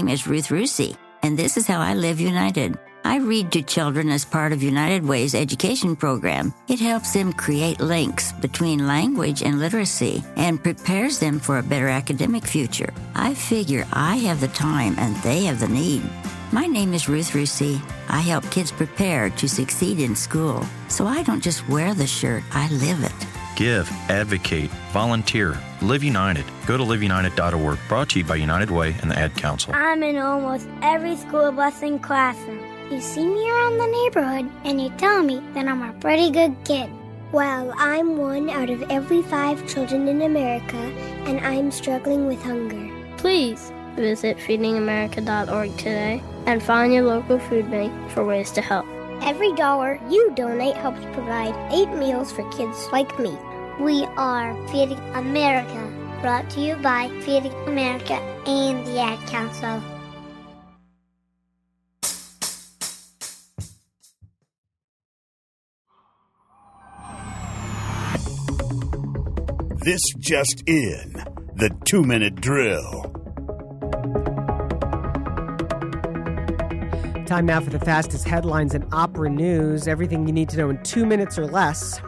is Ruth Rusi, and this is how I live United. I read to children as part of United Way's education program. It helps them create links between language and literacy and prepares them for a better academic future. I figure I have the time and they have the need. My name is Ruth Rusi. I help kids prepare to succeed in school. So I don't just wear the shirt, I live it. Give, advocate, volunteer, Live United. Go to liveunited.org. Brought to you by United Way and the Ad Council. I'm in almost every school bus and classroom. You see me around the neighborhood and you tell me that I'm a pretty good kid. Well, I'm one out of every five children in America, and I'm struggling with hunger. Please visit feedingamerica.org today and find your local food bank for ways to help. Every dollar you donate helps provide eight meals for kids like me. We are Feeding America, brought to you by Feeding America and the Ad Council. This just in the two minute drill. Time now for the fastest headlines in opera news. Everything you need to know in two minutes or less.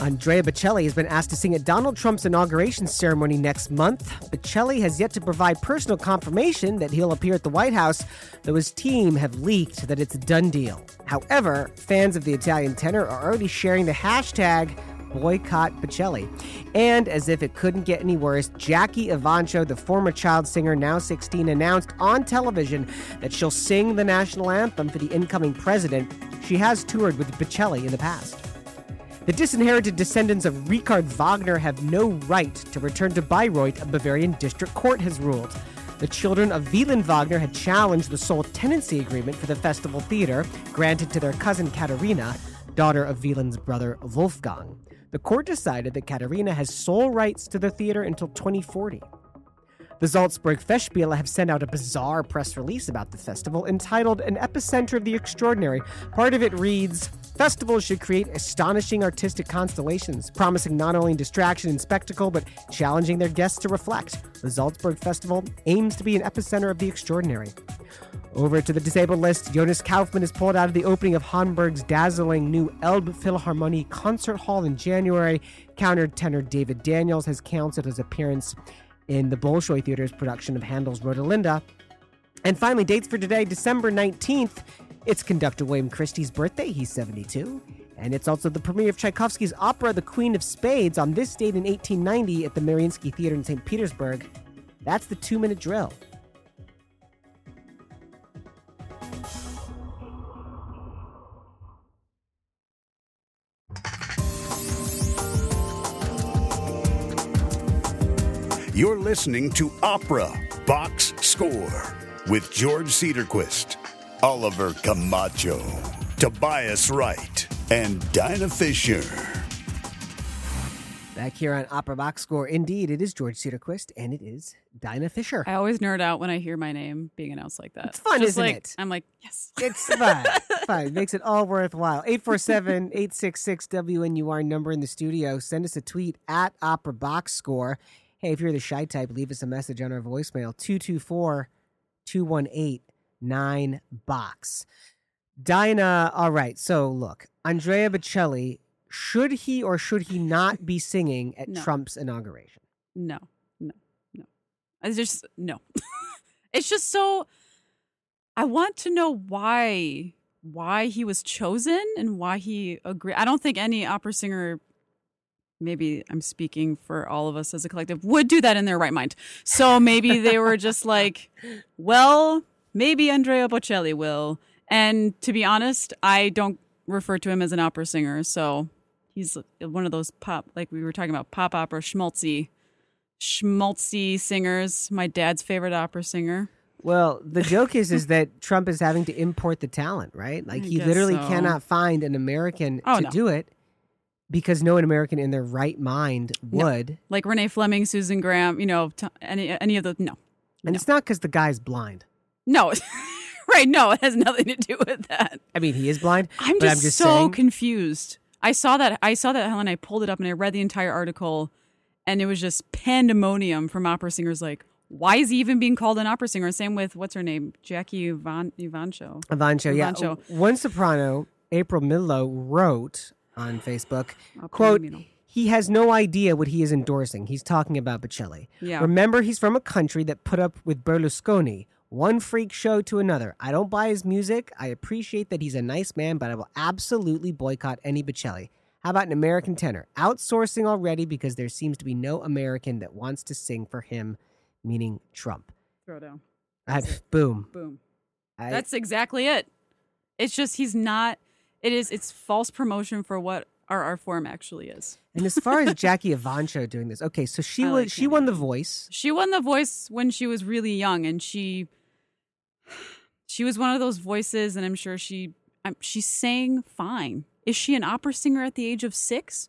Andrea Bocelli has been asked to sing at Donald Trump's inauguration ceremony next month. Bocelli has yet to provide personal confirmation that he'll appear at the White House, though his team have leaked that it's a done deal. However, fans of the Italian tenor are already sharing the hashtag boycott Bocelli. And as if it couldn't get any worse, Jackie Evancho, the former child singer, now 16, announced on television that she'll sing the national anthem for the incoming president. She has toured with Bocelli in the past. The disinherited descendants of Richard Wagner have no right to return to Bayreuth, a Bavarian district court has ruled. The children of Wieland Wagner had challenged the sole tenancy agreement for the festival theater granted to their cousin Katharina, daughter of Wieland's brother Wolfgang. The court decided that Katharina has sole rights to the theater until 2040. The Salzburg Festspiele have sent out a bizarre press release about the festival entitled An Epicenter of the Extraordinary. Part of it reads Festivals should create astonishing artistic constellations, promising not only distraction and spectacle, but challenging their guests to reflect. The Salzburg Festival aims to be an epicenter of the extraordinary. Over to the disabled list, Jonas Kaufmann is pulled out of the opening of Hamburg's dazzling new Elbe Philharmonie concert hall in January. Countertenor David Daniels has canceled his appearance in the Bolshoi Theater's production of Handel's Rodelinda. And finally, dates for today, December 19th. It's conductor William Christie's birthday. He's 72. And it's also the premiere of Tchaikovsky's opera, The Queen of Spades, on this date in 1890 at the Mariinsky Theater in St. Petersburg. That's the two minute drill. You're listening to Opera Box Score with George Cedarquist, Oliver Camacho, Tobias Wright, and Dinah Fisher. Back here on Opera Box Score, indeed, it is George Cedarquist and it is Dinah Fisher. I always nerd out when I hear my name being announced like that. It's fun, Just isn't like, it? I'm like, yes. It's fun. fun. It makes it all worthwhile. 847 866 WNUR number in the studio. Send us a tweet at Opera Box Score. Hey, if you're the shy type, leave us a message on our voicemail 224 218 9 box. Dinah, all right. So look, Andrea Bocelli, should he or should he not be singing at No. Trump's inauguration? No, no, no. It's just no. it's just so. I want to know why why he was chosen and why he agreed. I don't think any opera singer. Maybe I'm speaking for all of us as a collective would do that in their right mind. So maybe they were just like, well, maybe Andrea Bocelli will. And to be honest, I don't refer to him as an opera singer. So he's one of those pop, like we were talking about, pop opera schmaltzy, schmaltzy singers. My dad's favorite opera singer. Well, the joke is is that Trump is having to import the talent, right? Like I he literally so. cannot find an American Oh, to no. do it because no American in their right mind No. would. Like Renee Fleming, Susan Graham, you know, t- any any of the no, And it's not because the guy's blind. No, right? No, it has nothing to do with that. I mean, he is blind. I'm just, I'm just so saying, confused. I saw that. I saw that Helen. I pulled it up and I read the entire article, and it was just pandemonium from opera singers. Like, why is he even being called an opera singer? Same with what's her name, Jackie Ivan Ivancho. Ivancho, yeah. Ivancho. One soprano, April Midlow, wrote on Facebook, quote, he has no idea what he is endorsing. He's talking about Bocelli. Yeah. Remember, he's from a country that put up with Berlusconi, one freak show to another. I don't buy his music. I appreciate that he's a nice man, but I will absolutely boycott any Bocelli. How about an American tenor? Outsourcing already because there seems to be no American that wants to sing for him, meaning Trump. Throw down. I, boom. Boom. I- That's exactly it. It's just he's not. It is. It's false promotion for what our art form actually is. And as far as Jackie Evancho doing this, okay, so she I was like she won the voice. She won the voice when she was really young, and she she was one of those voices, and I'm sure she um, she sang fine. Is she an opera singer at the age of six?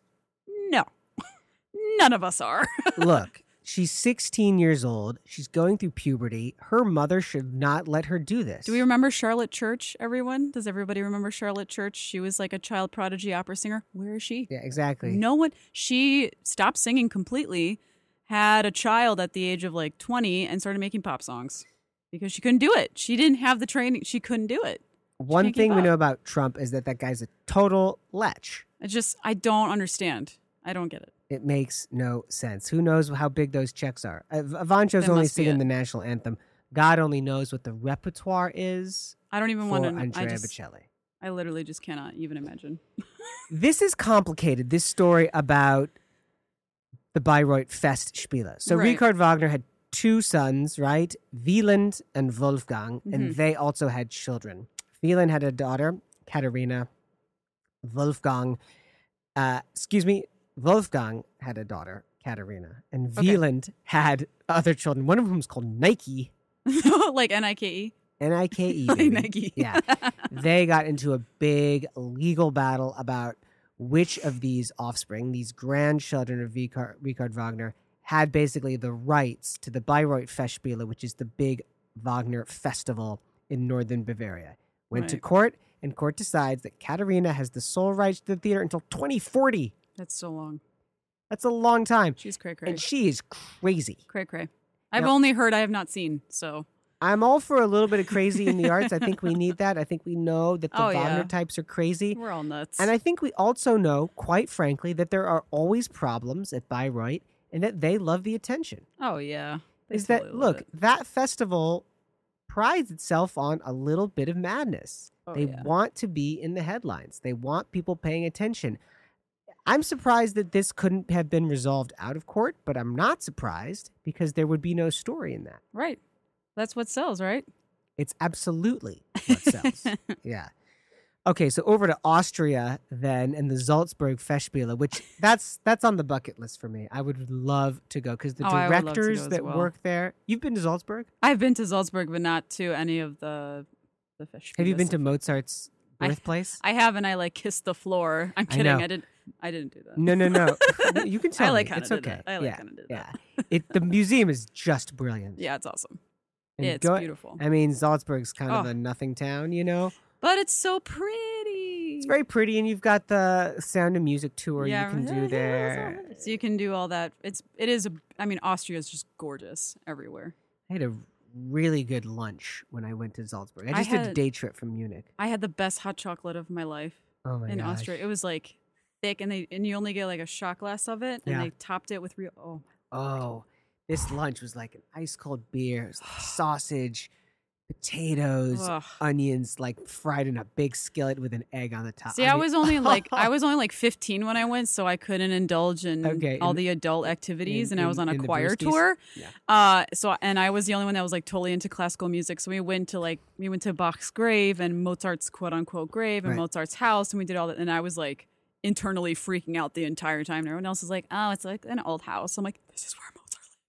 No, none of us are. Look, she's 16 years old. She's going through puberty. Her mother should not let her do this. Do we remember Charlotte Church? Everyone, does everybody remember Charlotte Church? She was like a child prodigy opera singer. Where is she? Yeah, exactly. No one. She stopped singing completely. Had a child at the age of like 20 and started making pop songs because she couldn't do it. She didn't have the training. She couldn't do it. One thing we know about Trump is that that guy's a total lech. I just I don't understand. I don't get it. It makes no sense. Who knows how big those checks are? Evancho's only singing the national anthem. God only knows what the repertoire is. I don't even want to. I just, Bocelli. I literally just cannot even imagine. This is complicated. This story about the Bayreuth Festspiele. So Right. Richard Wagner had two sons, right? Wieland and Wolfgang, and Mhm. they also had children. Wieland had a daughter, Katharina. Wolfgang, uh, excuse me, Wolfgang had a daughter, Katharina, and Okay. Wieland had other children. One of them was called Nike. like N I K E. N I K E. Like. Nike. Yeah. they got into a big legal battle about which of these offspring, these grandchildren of Richard Wagner, had basically the rights to the Bayreuth Festspiele, which is the big Wagner festival in northern Bavaria. Went to court, and court decides that Katharina has the sole rights to the theater until 2040. That's so long. That's a long time. She's cray cray. And she is crazy. Cray cray. I've Now- only heard. I have not seen. So I'm all for a little bit of crazy in the arts. I think we need that. I think we know that the Oh, Wagner yeah. types are crazy. we're all nuts. And I think we also know, quite frankly, that there are always problems at Bayreuth and that they love the attention. oh yeah. They is that totally love look, it. that festival prides itself on a little bit of madness. Oh, they yeah. want to be in the headlines. They want people paying attention. I'm surprised that this couldn't have been resolved out of court, but I'm not surprised because there would be no story in that. Right. That's what sells, right? It's absolutely what sells. yeah. Okay, so over to Austria then and the Salzburg Festspiele, which that's that's on the bucket list for me. I would love to go because the Oh, I would love to go directors that well. work there. You've been to Salzburg? I've been to Salzburg, but not to any of the the fish. Have you been to Mozart's birthplace? I have, and I like kissed the floor. I'm kidding. know. I, didn't. I didn't do that. No, no, no. you can tell I like me. It's okay. that. I like yeah, kinda did yeah. It, the museum is just brilliant. Yeah, it's awesome. And it's go- beautiful. I mean, Salzburg's kind of Oh. a nothing town, you know. But it's so pretty. It's very pretty, and you've got the Sound of Music tour yeah, you can do there. So you can do all that. It's it is. A, I mean, Austria is just gorgeous everywhere. I had a really good lunch when I went to Salzburg. I I just did a day trip from Munich. I had the best hot chocolate of my life Oh my in gosh. Austria. It was like thick, and they and you only get like a shot glass of it, and Yeah. they topped it with real. Oh, Oh, this lunch was like an ice cold beer, like sausage, potatoes, Ugh. onions, like fried in a big skillet with an egg on the top. See, I, mean- was only like I was only like 15 when I went, so I couldn't indulge in Okay, all in- the adult activities, in- and I was on a choir tour. Yeah. Uh, so and I was the only one that was like totally into classical music. So we went to like we went to Bach's grave and Mozart's quote unquote grave and Right. Mozart's house, and we did all that. And I was like internally freaking out the entire time. And everyone else is like, "Oh, it's like an old house." I'm like, "This is where Mozart."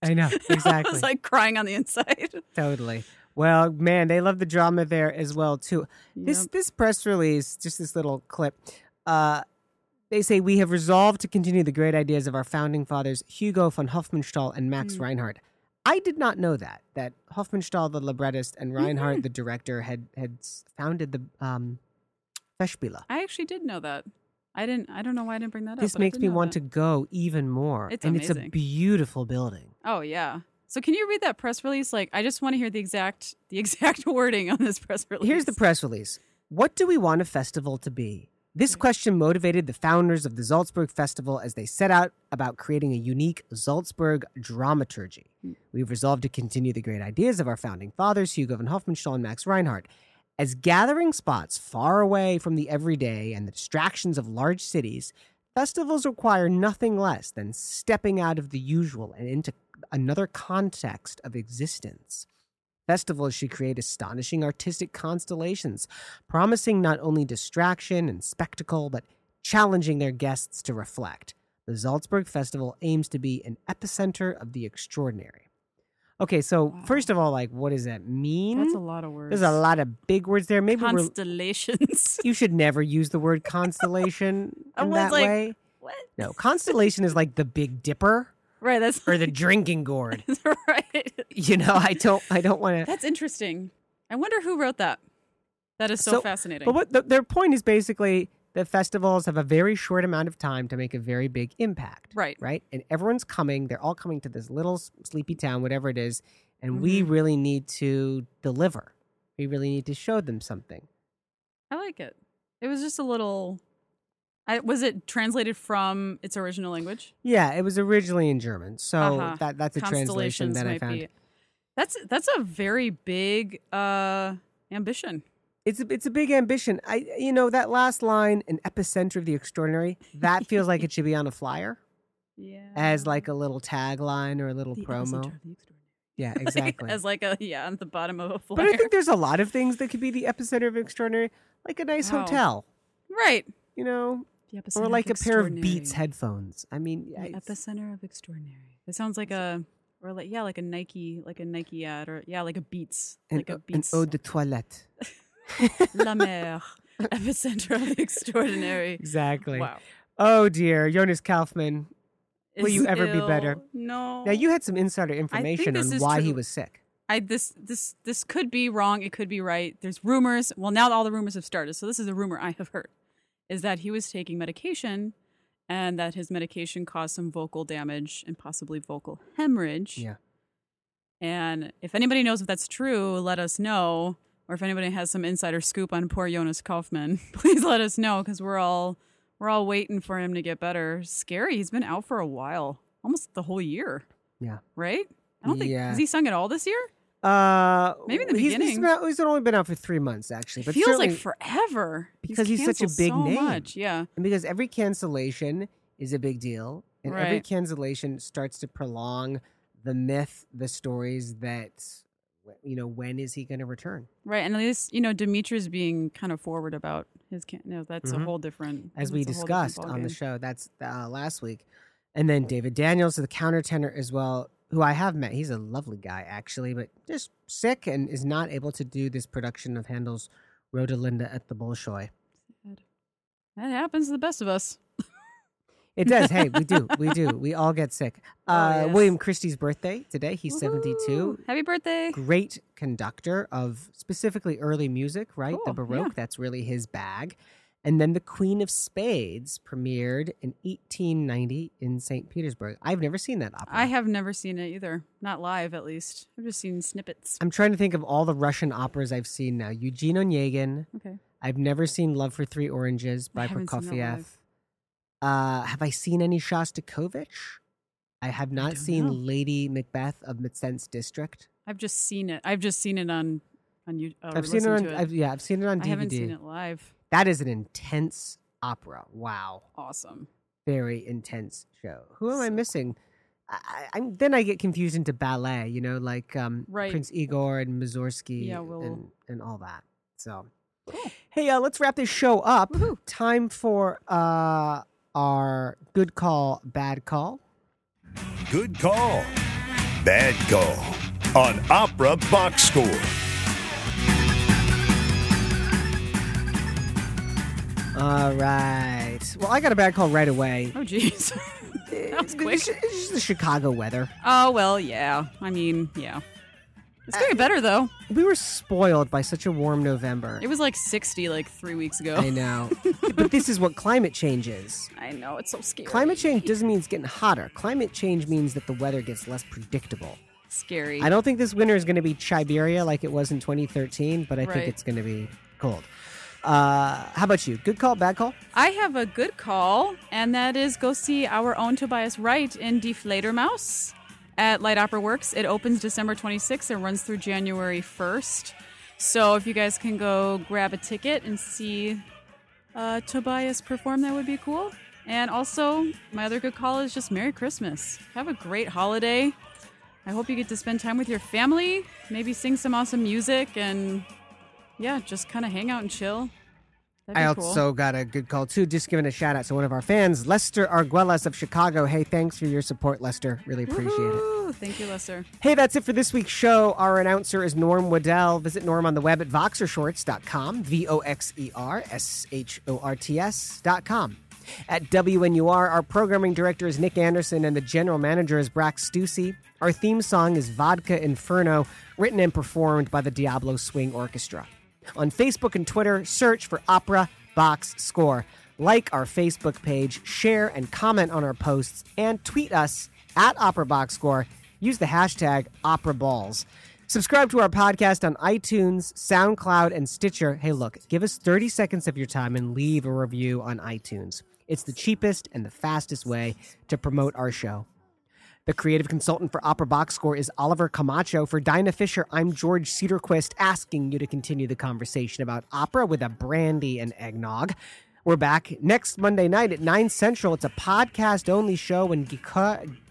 Lives. I know exactly. I was like crying on the inside. Totally. Well, man, they love the drama there as well too. This Yep. this press release, just this little clip. Uh, they say we have resolved to continue the great ideas of our founding fathers, Hugo von Hofmannsthal and Max Mm. Reinhardt. I did not know that that Hofmannsthal, the librettist, and Reinhardt, Mm-hmm. the director, had had founded the um, Festspiele. I actually did know that. I didn't. I don't know why I didn't bring that up. This makes me want that. to go even more. It's and it's a beautiful building. Oh yeah. So can you read that press release? Like, I just want to hear the exact the exact wording on this press release. Here's the press release. What do we want a festival to be? This hmm. question motivated the founders of the Salzburg Festival as they set out about creating a unique Salzburg dramaturgy. Hmm. We've resolved to continue the great ideas of our founding fathers, Hugo von Hofmannsthal and Max Reinhardt. As gathering spots far away from the everyday and the distractions of large cities, festivals require nothing less than stepping out of the usual and into another context of existence. Festivals should create astonishing artistic constellations, promising not only distraction and spectacle, but challenging their guests to reflect. The Salzburg Festival aims to be an epicenter of the extraordinary. Okay, so first of all, like, what does that mean? That's a lot of words. There's a lot of big words there. Maybe Constellations. you should never use the word constellation in that like, way. What? No, constellation is like the Big Dipper Right. That's or the drinking gourd. right. You know, I don't, I don't want to. That's interesting. I wonder who wrote that. That is so, fascinating. But what the, their point is basically that festivals have a very short amount of time to make a very big impact. Right. Right. And everyone's coming. They're all coming to this little sleepy town, whatever it is. And we Mm-hmm. really need to deliver. We really need to show them something. I like it. It was just a little. I, was it translated from its original language? Yeah, it was originally in German. So Uh-huh. that, that's a translation that I found. be- That's that's a very big uh ambition. It's a, it's a big ambition. I you know that last line, an epicenter of the extraordinary. That feels like it should be on a flyer. Yeah. As like a little tagline or a little promo. Yeah, exactly. As like a yeah on the bottom of a flyer. But I think there's a lot of things that could be the epicenter of extraordinary, like a nice Wow. hotel, right. you know, The or epicenter like a pair of. Beats headphones. I mean, The I- epicenter of extraordinary. It sounds like a or like yeah like a Nike like a Nike ad or yeah like a Beats an, like a an Beats eau de toilette. La Mer epicenter of extraordinary. Exactly. Wow. Oh dear, Jonas Kaufmann. Will you ever be better? No. Now you had some insider information on why he was sick. I this this this could be wrong. It could be right. There's rumors. Well, now all the rumors have started. So this is a rumor I have heard, is that he was taking medication, and that his medication caused some vocal damage and possibly vocal hemorrhage. Yeah. And if anybody knows if that's true, let us know. Or if anybody has some insider scoop on poor Jonas Kaufmann, please let us know because we're all we're all waiting for him to get better. Scary. He's been out for a while, almost the whole year, Yeah. right? I don't think has he sung at all this year. Uh, Maybe in the he's, He's, beginning. out- he's only been out for three months, actually. But Feels like forever because he's, such a big so name. Much, yeah. and because every cancellation is a big deal, and every cancellation starts to prolong the myth, the stories that you know when is he going to return? Right, and at least you know Dimitri's being kind of forward about his. Can- no, that's Mhm. a whole different. as we that's a whole different discussed on the show. That's uh, last week, and then David Daniels, the countertenor as well, who I have met. He's a lovely guy actually, but just sick and is not able to do this production of Handel's Rodelinda at the Bolshoi. That happens to the best of us. It does. hey, we do. We do. We all get sick. Uh, Oh, yes. William Christie's birthday today. He's 72. Happy birthday! Great conductor of specifically early music, right? the Baroque. yeah. That's really his bag. And then The Queen of Spades premiered in 1890 in St. Petersburg. I've never seen that opera. I have never seen it either, not live at least. I've just seen snippets. I'm trying to think of all the Russian operas I've seen now. Eugene Onegin. Okay. I've never seen Love for Three Oranges by I Prokofiev. Uh, have I seen any Shostakovich? I have not don't seen know. Lady Macbeth of Mtsensk District. I've just seen it. I've just seen it on on you. Uh, I've seen it on. to I've, yeah, I've seen it on DVD. I haven't seen it live. That is an intense opera. Wow, Awesome. very intense show. Who am I missing? I, I, I'm then I get confused into ballet. You know, like um, Right. Prince Igor and Mussorgsky Yeah, we'll- and and all that. So, hey, uh, let's wrap this show up. Time for uh, our good call, bad call. Good call. Bad call on Opera Box Score. All right. Well, I got a bad call right away. Oh, jeez. that was quick. It's, just the Chicago weather. Oh well, yeah. I mean, yeah. It's getting uh, better though. We were spoiled by such a warm November. It was like 60 like three weeks ago. I know. but this is what climate change is. I know. It's so scary. Climate change doesn't mean it's getting hotter. Climate change means that the weather gets less predictable. Scary. I don't think this winter is going to be Siberia like it was in 2013, but I Right. think it's going to be cold. Uh, how about you? Good call, bad call? I have a good call, and that is go see our own Tobias Wright in Die Fledermaus at Light Opera Works. It opens December 26th and runs through January 1st. So if you guys can go grab a ticket and see uh, Tobias perform, that would be cool. And also, my other good call is just Merry Christmas. Have a great holiday. I hope you get to spend time with your family, maybe sing some awesome music, and yeah, just kind of hang out and chill. I be cool. also got a good call too. Just giving a shout out to one of our fans, Lester Arguelles of Chicago. Hey, thanks for your support, Lester. Really appreciate it. Thank you, Lester. Hey, that's it for this week's show. Our announcer is Norm Waddell. Visit Norm on the web at voxershorts.com, V O X E R S H O R T S.com. At WNUR, our programming director is Nick Anderson and the general manager is Brax Stussy. Our theme song is Vodka Inferno, written and performed by the Diablo Swing Orchestra. On Facebook and Twitter, search for Opera Box Score. Like our Facebook page, share and comment on our posts, and tweet us at Opera Box Score. Use the hashtag Opera Balls. Subscribe to our podcast on iTunes, SoundCloud, and Stitcher. Hey, look, give us 30 seconds of your time and leave a review on iTunes. It's the cheapest and the fastest way to promote our show. The creative consultant for Opera Box Score is Oliver Camacho. For Dinah Fisher, I'm George Cedarquist asking you to continue the conversation about opera with a brandy and eggnog. We're back next Monday night at 9 Central. It's a podcast only show, and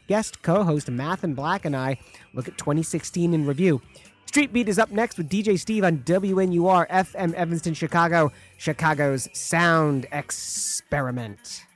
guest co host Math and Black and I look at 2016 in review. Street Beat is up next with DJ Steve on WNUR FM Evanston, Chicago, Chicago's sound experiment.